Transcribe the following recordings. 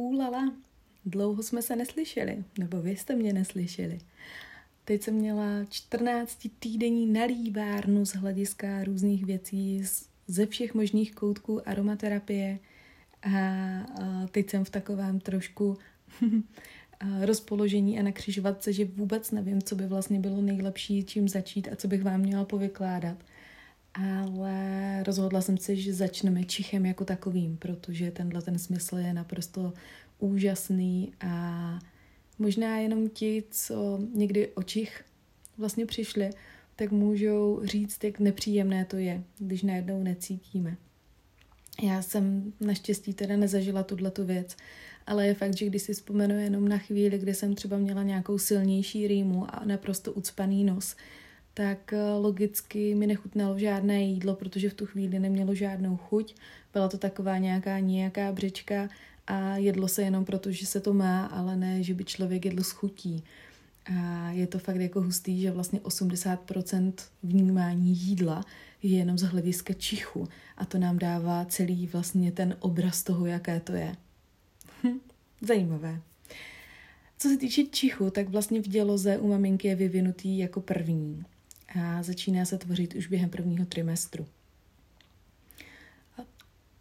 Úlala, dlouho jsme se neslyšeli, nebo vy jste mě neslyšeli. Teď jsem měla 14 týdenní nalívárnu z hlediska různých věcí ze všech možných koutků aromaterapie a teď jsem v takovém trošku rozpoložení a na křižovatce, že vůbec nevím, co by vlastně bylo nejlepší, čím začít a co bych vám měla povykládat. Ale rozhodla jsem se, že začneme čichem jako takovým, protože tenhle ten smysl je naprosto úžasný a možná jenom ti, co někdy o čich vlastně přišli, tak můžou říct, jak nepříjemné to je, když najednou necítíme. Já jsem naštěstí teda nezažila tuhle věc, ale je fakt, že když si vzpomenu jenom na chvíli, kdy jsem třeba měla nějakou silnější rýmu a naprosto ucpaný nos, tak eh, logicky mi nechutnalo žádné jídlo, protože v tu chvíli nemělo žádnou chuť. Byla to taková nějaká nějaká břečka a jedlo se jenom proto, že se to má, ale ne, že by člověk jedl s chutí. A je to fakt jako hustý, že vlastně 80% vnímání jídla je jenom z hlediska čichu a to nám dává celý vlastně ten obraz toho, jaké to je. Hm, zajímavé. Co se týče čichu, tak vlastně v děloze u maminky je vyvinutý jako první a začíná se tvořit už během prvního trimestru. A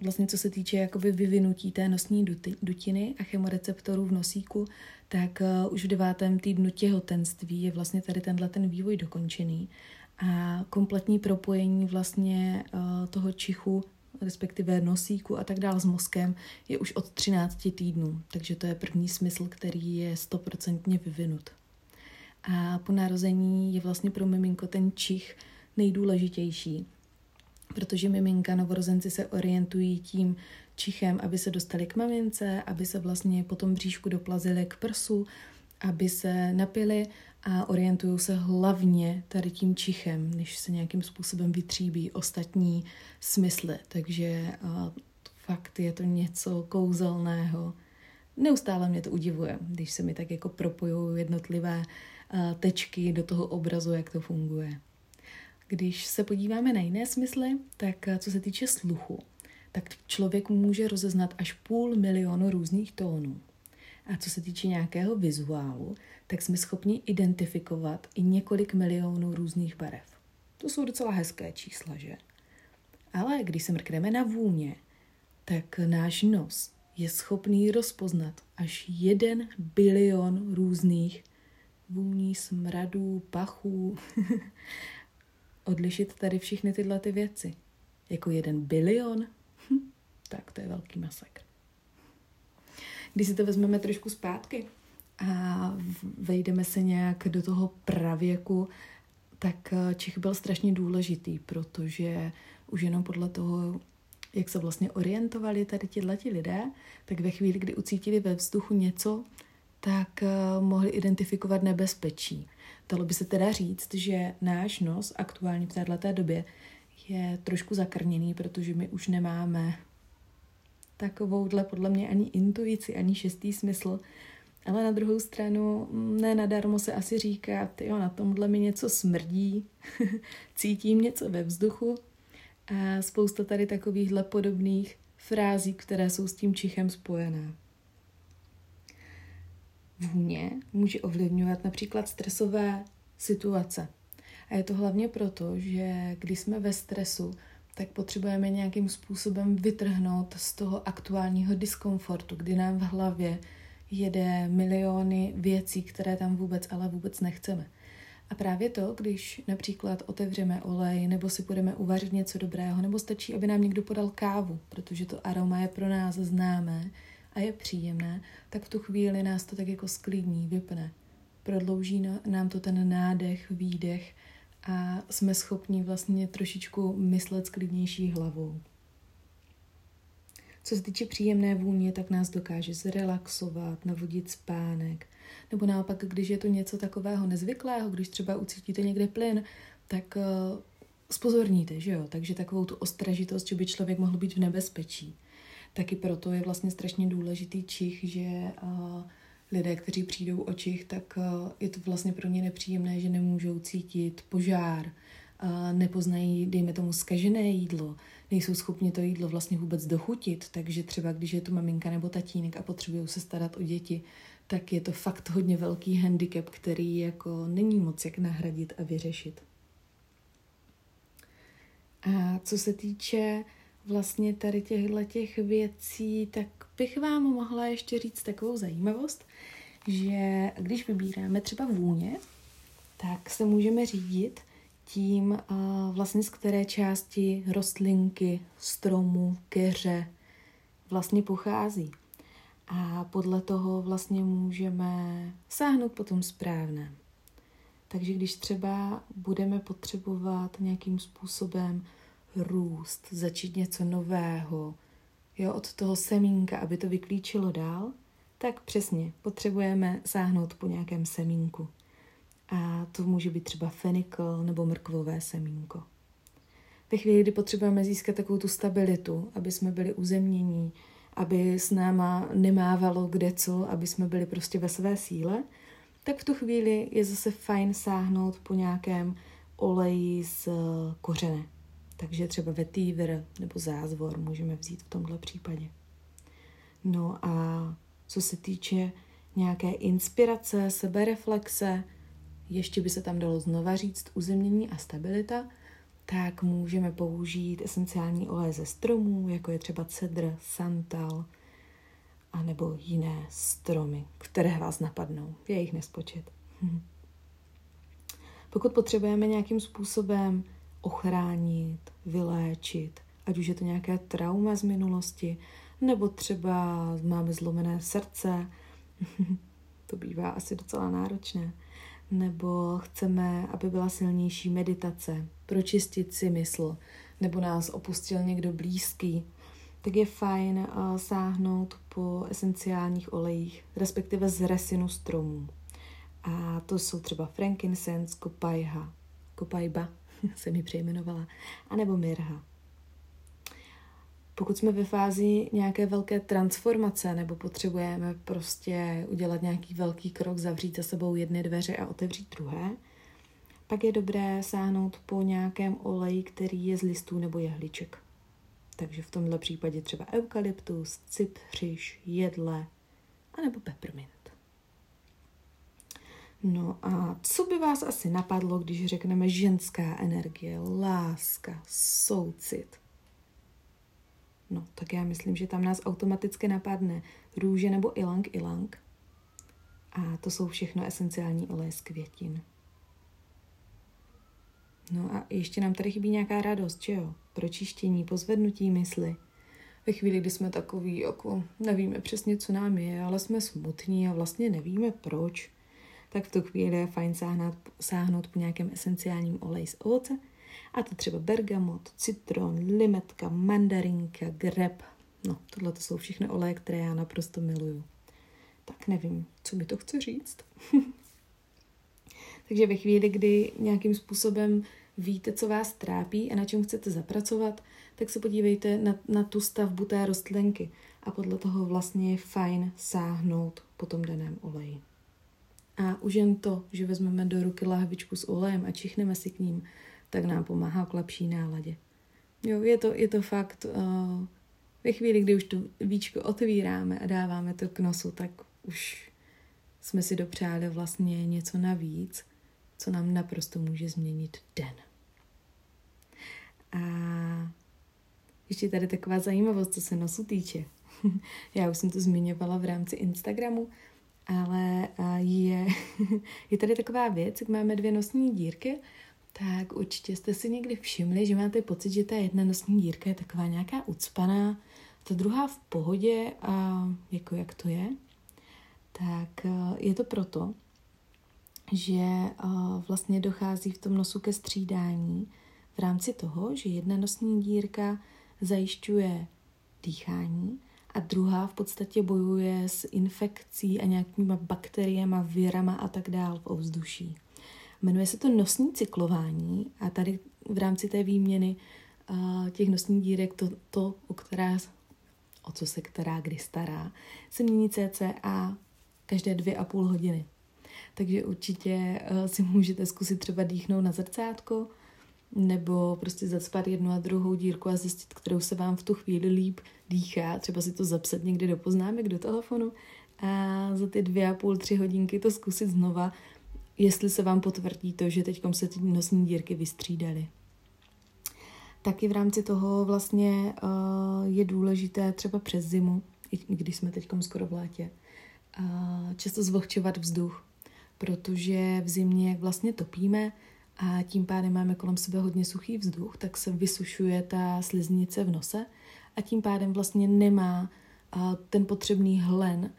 vlastně co se týče jakoby vyvinutí té nosní dutiny a chemoreceptorů v nosíku, tak uh, už v devátém týdnu těhotenství je vlastně tady tenhle ten vývoj dokončený a kompletní propojení vlastně uh, toho čichu respektive nosíku a tak dále s mozkem, je už od 13 týdnů. Takže to je první smysl, který je stoprocentně vyvinut. A po narození je vlastně pro miminko ten čich nejdůležitější, protože miminka, novorozenci se orientují tím čichem, aby se dostali k mamince, aby se vlastně po tom bříšku doplazili k prsu, aby se napili a orientují se hlavně tady tím čichem, než se nějakým způsobem vytříbí ostatní smysly. Takže fakt je to něco kouzelného. Neustále mě to udivuje, když se mi tak jako propojují jednotlivé tečky do toho obrazu, jak to funguje. Když se podíváme na jiné smysly, tak co se týče sluchu, tak člověk může rozeznat až půl milionu různých tónů. A co se týče nějakého vizuálu, tak jsme schopni identifikovat i několik milionů různých barev. To jsou docela hezké čísla, že? Ale když se mrkneme na vůně, tak náš nos je schopný rozpoznat až jeden bilion různých vůní, smradů, pachů. Odlišit tady všechny tyhle ty věci. Jako jeden bilion? Tak to je velký masakr. Když si to vezmeme trošku zpátky a vejdeme se nějak do toho pravěku, tak eh, Čech byl strašně důležitý, protože už jenom podle toho, jak se vlastně orientovali tady ti lidé, tak ve chvíli, kdy ucítili ve vzduchu něco, tak eh, mohli identifikovat nebezpečí. Dalo by se teda říct, že náš nos aktuálně v této době je trošku zakrněný, protože my už nemáme takovouhle podle mě ani intuici, ani šestý smysl. Ale na druhou stranu, ne nadarmo se asi říká, jo, na tomhle mi něco smrdí, cítím něco ve vzduchu a spousta tady takovýchhle podobných frází, které jsou s tím čichem spojené. Vůně může ovlivňovat například stresové situace. A je to hlavně proto, že když jsme ve stresu, tak potřebujeme nějakým způsobem vytrhnout z toho aktuálního diskomfortu, kdy nám v hlavě jede miliony věcí, které tam vůbec, ale vůbec nechceme. A právě to, když například otevřeme olej, nebo si budeme uvařit něco dobrého, nebo stačí, aby nám někdo podal kávu, protože to aroma je pro nás známé a je příjemné, tak v tu chvíli nás to tak jako sklidní, vypne. Prodlouží nám to ten nádech, výdech a jsme schopni vlastně trošičku myslet s klidnější hlavou. Co se týče příjemné vůně, tak nás dokáže zrelaxovat, navodit spánek. Nebo naopak, když je to něco takového nezvyklého, když třeba ucítíte někde plyn, tak uh, spozorníte, že jo? Takže takovou tu ostražitost, že by člověk mohl být v nebezpečí. Taky proto je vlastně strašně důležitý čich, že lidé, kteří přijdou o čich, tak je to vlastně pro ně nepříjemné, že nemůžou cítit požár, nepoznají, dejme tomu, skažené jídlo, nejsou schopni to jídlo vlastně vůbec dochutit, takže třeba když je tu maminka nebo tatínek a potřebují se starat o děti, tak je to fakt hodně velký handicap, který jako není moc jak nahradit a vyřešit. A co se týče vlastně tady těchto těch věcí, tak bych vám mohla ještě říct takovou zajímavost, že když vybíráme třeba vůně, tak se můžeme řídit tím, vlastně z které části rostlinky, stromu, keře vlastně pochází. A podle toho vlastně můžeme sáhnout po tom správném. Takže když třeba budeme potřebovat nějakým způsobem růst, začít něco nového, jo, od toho semínka, aby to vyklíčilo dál, tak přesně potřebujeme sáhnout po nějakém semínku. A to může být třeba fenikl nebo mrkvové semínko. Ve chvíli, kdy potřebujeme získat takovou tu stabilitu, aby jsme byli uzemnění, aby s náma nemávalo kde co, aby jsme byli prostě ve své síle, tak v tu chvíli je zase fajn sáhnout po nějakém oleji z kořene. Takže třeba vetiver nebo zázvor můžeme vzít v tomhle případě. No a co se týče nějaké inspirace, sebereflexe, ještě by se tam dalo znova říct uzemnění a stabilita, tak můžeme použít esenciální olej ze stromů, jako je třeba cedr, santal, a nebo jiné stromy, které vás napadnou. Je jich nespočet. Pokud potřebujeme nějakým způsobem ochránit, vyléčit, ať už je to nějaké trauma z minulosti, nebo třeba máme zlomené srdce, to bývá asi docela náročné, nebo chceme, aby byla silnější meditace, pročistit si mysl, nebo nás opustil někdo blízký, tak je fajn uh, sáhnout po esenciálních olejích, respektive z resinu stromů. A to jsou třeba frankincense, kopajha, kopajba, se mi přejmenovala, anebo mirha. Pokud jsme ve fázi nějaké velké transformace nebo potřebujeme prostě udělat nějaký velký krok, zavřít za sebou jedny dveře a otevřít druhé, pak je dobré sáhnout po nějakém oleji, který je z listů nebo jehliček. Takže v tomhle případě třeba eukalyptus, cypřiš, jedle anebo peppermint. No a co by vás asi napadlo, když řekneme ženská energie, láska, soucit? No, tak já myslím, že tam nás automaticky napadne růže nebo ilang ilang. A to jsou všechno esenciální oleje z květin. No a ještě nám tady chybí nějaká radost, že jo? Pročištění, pozvednutí mysli. Ve chvíli, kdy jsme takový, jako nevíme přesně, co nám je, ale jsme smutní a vlastně nevíme proč, tak v tu chvíli je fajn sáhnout, sáhnout po nějakém esenciálním oleji z ovoce, a to třeba bergamot, citron, limetka, mandarinka, greb. No, tohle to jsou všechny oleje, které já naprosto miluju. Tak nevím, co mi to chce říct. Takže ve chvíli, kdy nějakým způsobem víte, co vás trápí a na čem chcete zapracovat, tak se podívejte na, na tu stavbu té rostlinky a podle toho vlastně je fajn sáhnout po tom daném oleji. A už jen to, že vezmeme do ruky lahvičku s olejem a čichneme si k ním, tak nám pomáhá k lepší náladě. Jo, je to, je to fakt, uh, ve chvíli, kdy už tu víčko otvíráme a dáváme to k nosu, tak už jsme si dopřáli vlastně něco navíc, co nám naprosto může změnit den. A ještě tady taková zajímavost, co se nosu týče. Já už jsem to zmiňovala v rámci Instagramu, ale je, je tady taková věc, jak máme dvě nosní dírky, tak určitě jste si někdy všimli, že máte pocit, že ta jedna nosní dírka je taková nějaká ucpaná, ta druhá v pohodě a jako jak to je, tak je to proto, že vlastně dochází v tom nosu ke střídání v rámci toho, že jedna nosní dírka zajišťuje dýchání a druhá v podstatě bojuje s infekcí a nějakýma bakteriemi, virama a tak dál v ovzduší. Jmenuje se to nosní cyklování a tady v rámci té výměny těch nosních dírek to, to o, která, o co se která kdy stará, se mění cca každé dvě a půl hodiny. Takže určitě si můžete zkusit třeba dýchnout na zrcátko, nebo prostě zacpat jednu a druhou dírku a zjistit, kterou se vám v tu chvíli líp dýchá, třeba si to zapsat někdy do poznámek, do telefonu a za ty dvě a půl, tři hodinky to zkusit znova, jestli se vám potvrdí to, že teď se ty nosní dírky vystřídaly. Taky v rámci toho vlastně uh, je důležité třeba přes zimu, i když jsme teď skoro v létě, uh, často zvlhčovat vzduch, protože v zimě, jak vlastně topíme a tím pádem máme kolem sebe hodně suchý vzduch, tak se vysušuje ta sliznice v nose a tím pádem vlastně nemá ten potřebný hlen,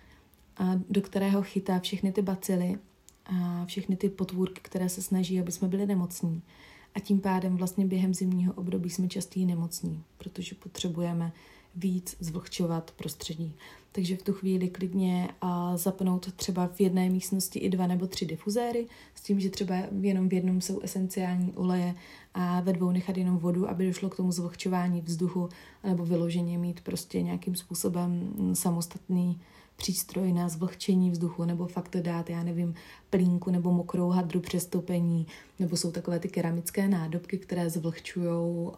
do kterého chytá všechny ty bacily a všechny ty potvůrky, které se snaží, aby jsme byli nemocní. A tím pádem vlastně během zimního období jsme častěji nemocní, protože potřebujeme víc zvlhčovat prostředí. Takže v tu chvíli klidně a zapnout třeba v jedné místnosti i dva nebo tři difuzéry, s tím, že třeba jenom v jednom jsou esenciální oleje a ve dvou nechat jenom vodu, aby došlo k tomu zvlhčování vzduchu, nebo vyloženě mít prostě nějakým způsobem samostatný přístroj na zvlhčení vzduchu, nebo fakt dát, já nevím, plínku nebo mokrou hadru přestopení, nebo jsou takové ty keramické nádobky, které zvlhčují uh,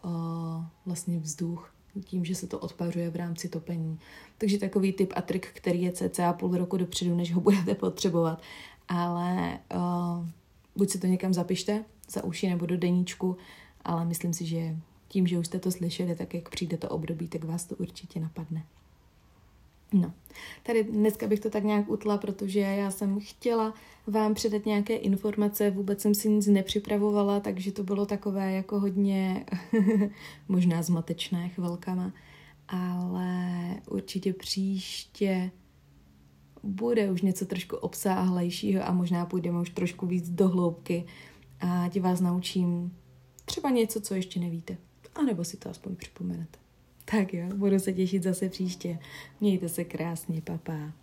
vlastně vzduch tím, že se to odpařuje v rámci topení. Takže takový typ a trik, který je cca půl roku dopředu, než ho budete potřebovat. Ale uh, buď si to někam zapište za uši nebo do deníčku, ale myslím si, že tím, že už jste to slyšeli, tak jak přijde to období, tak vás to určitě napadne. No, tady dneska bych to tak nějak utla, protože já jsem chtěla vám předat nějaké informace, vůbec jsem si nic nepřipravovala, takže to bylo takové jako hodně možná zmatečné chvilkama, ale určitě příště bude už něco trošku obsáhlejšího a možná půjdeme už trošku víc do hloubky a ti vás naučím třeba něco, co ještě nevíte. A nebo si to aspoň připomenete. Tak jo, budu se těšit zase příště. Mějte se krásně, papá.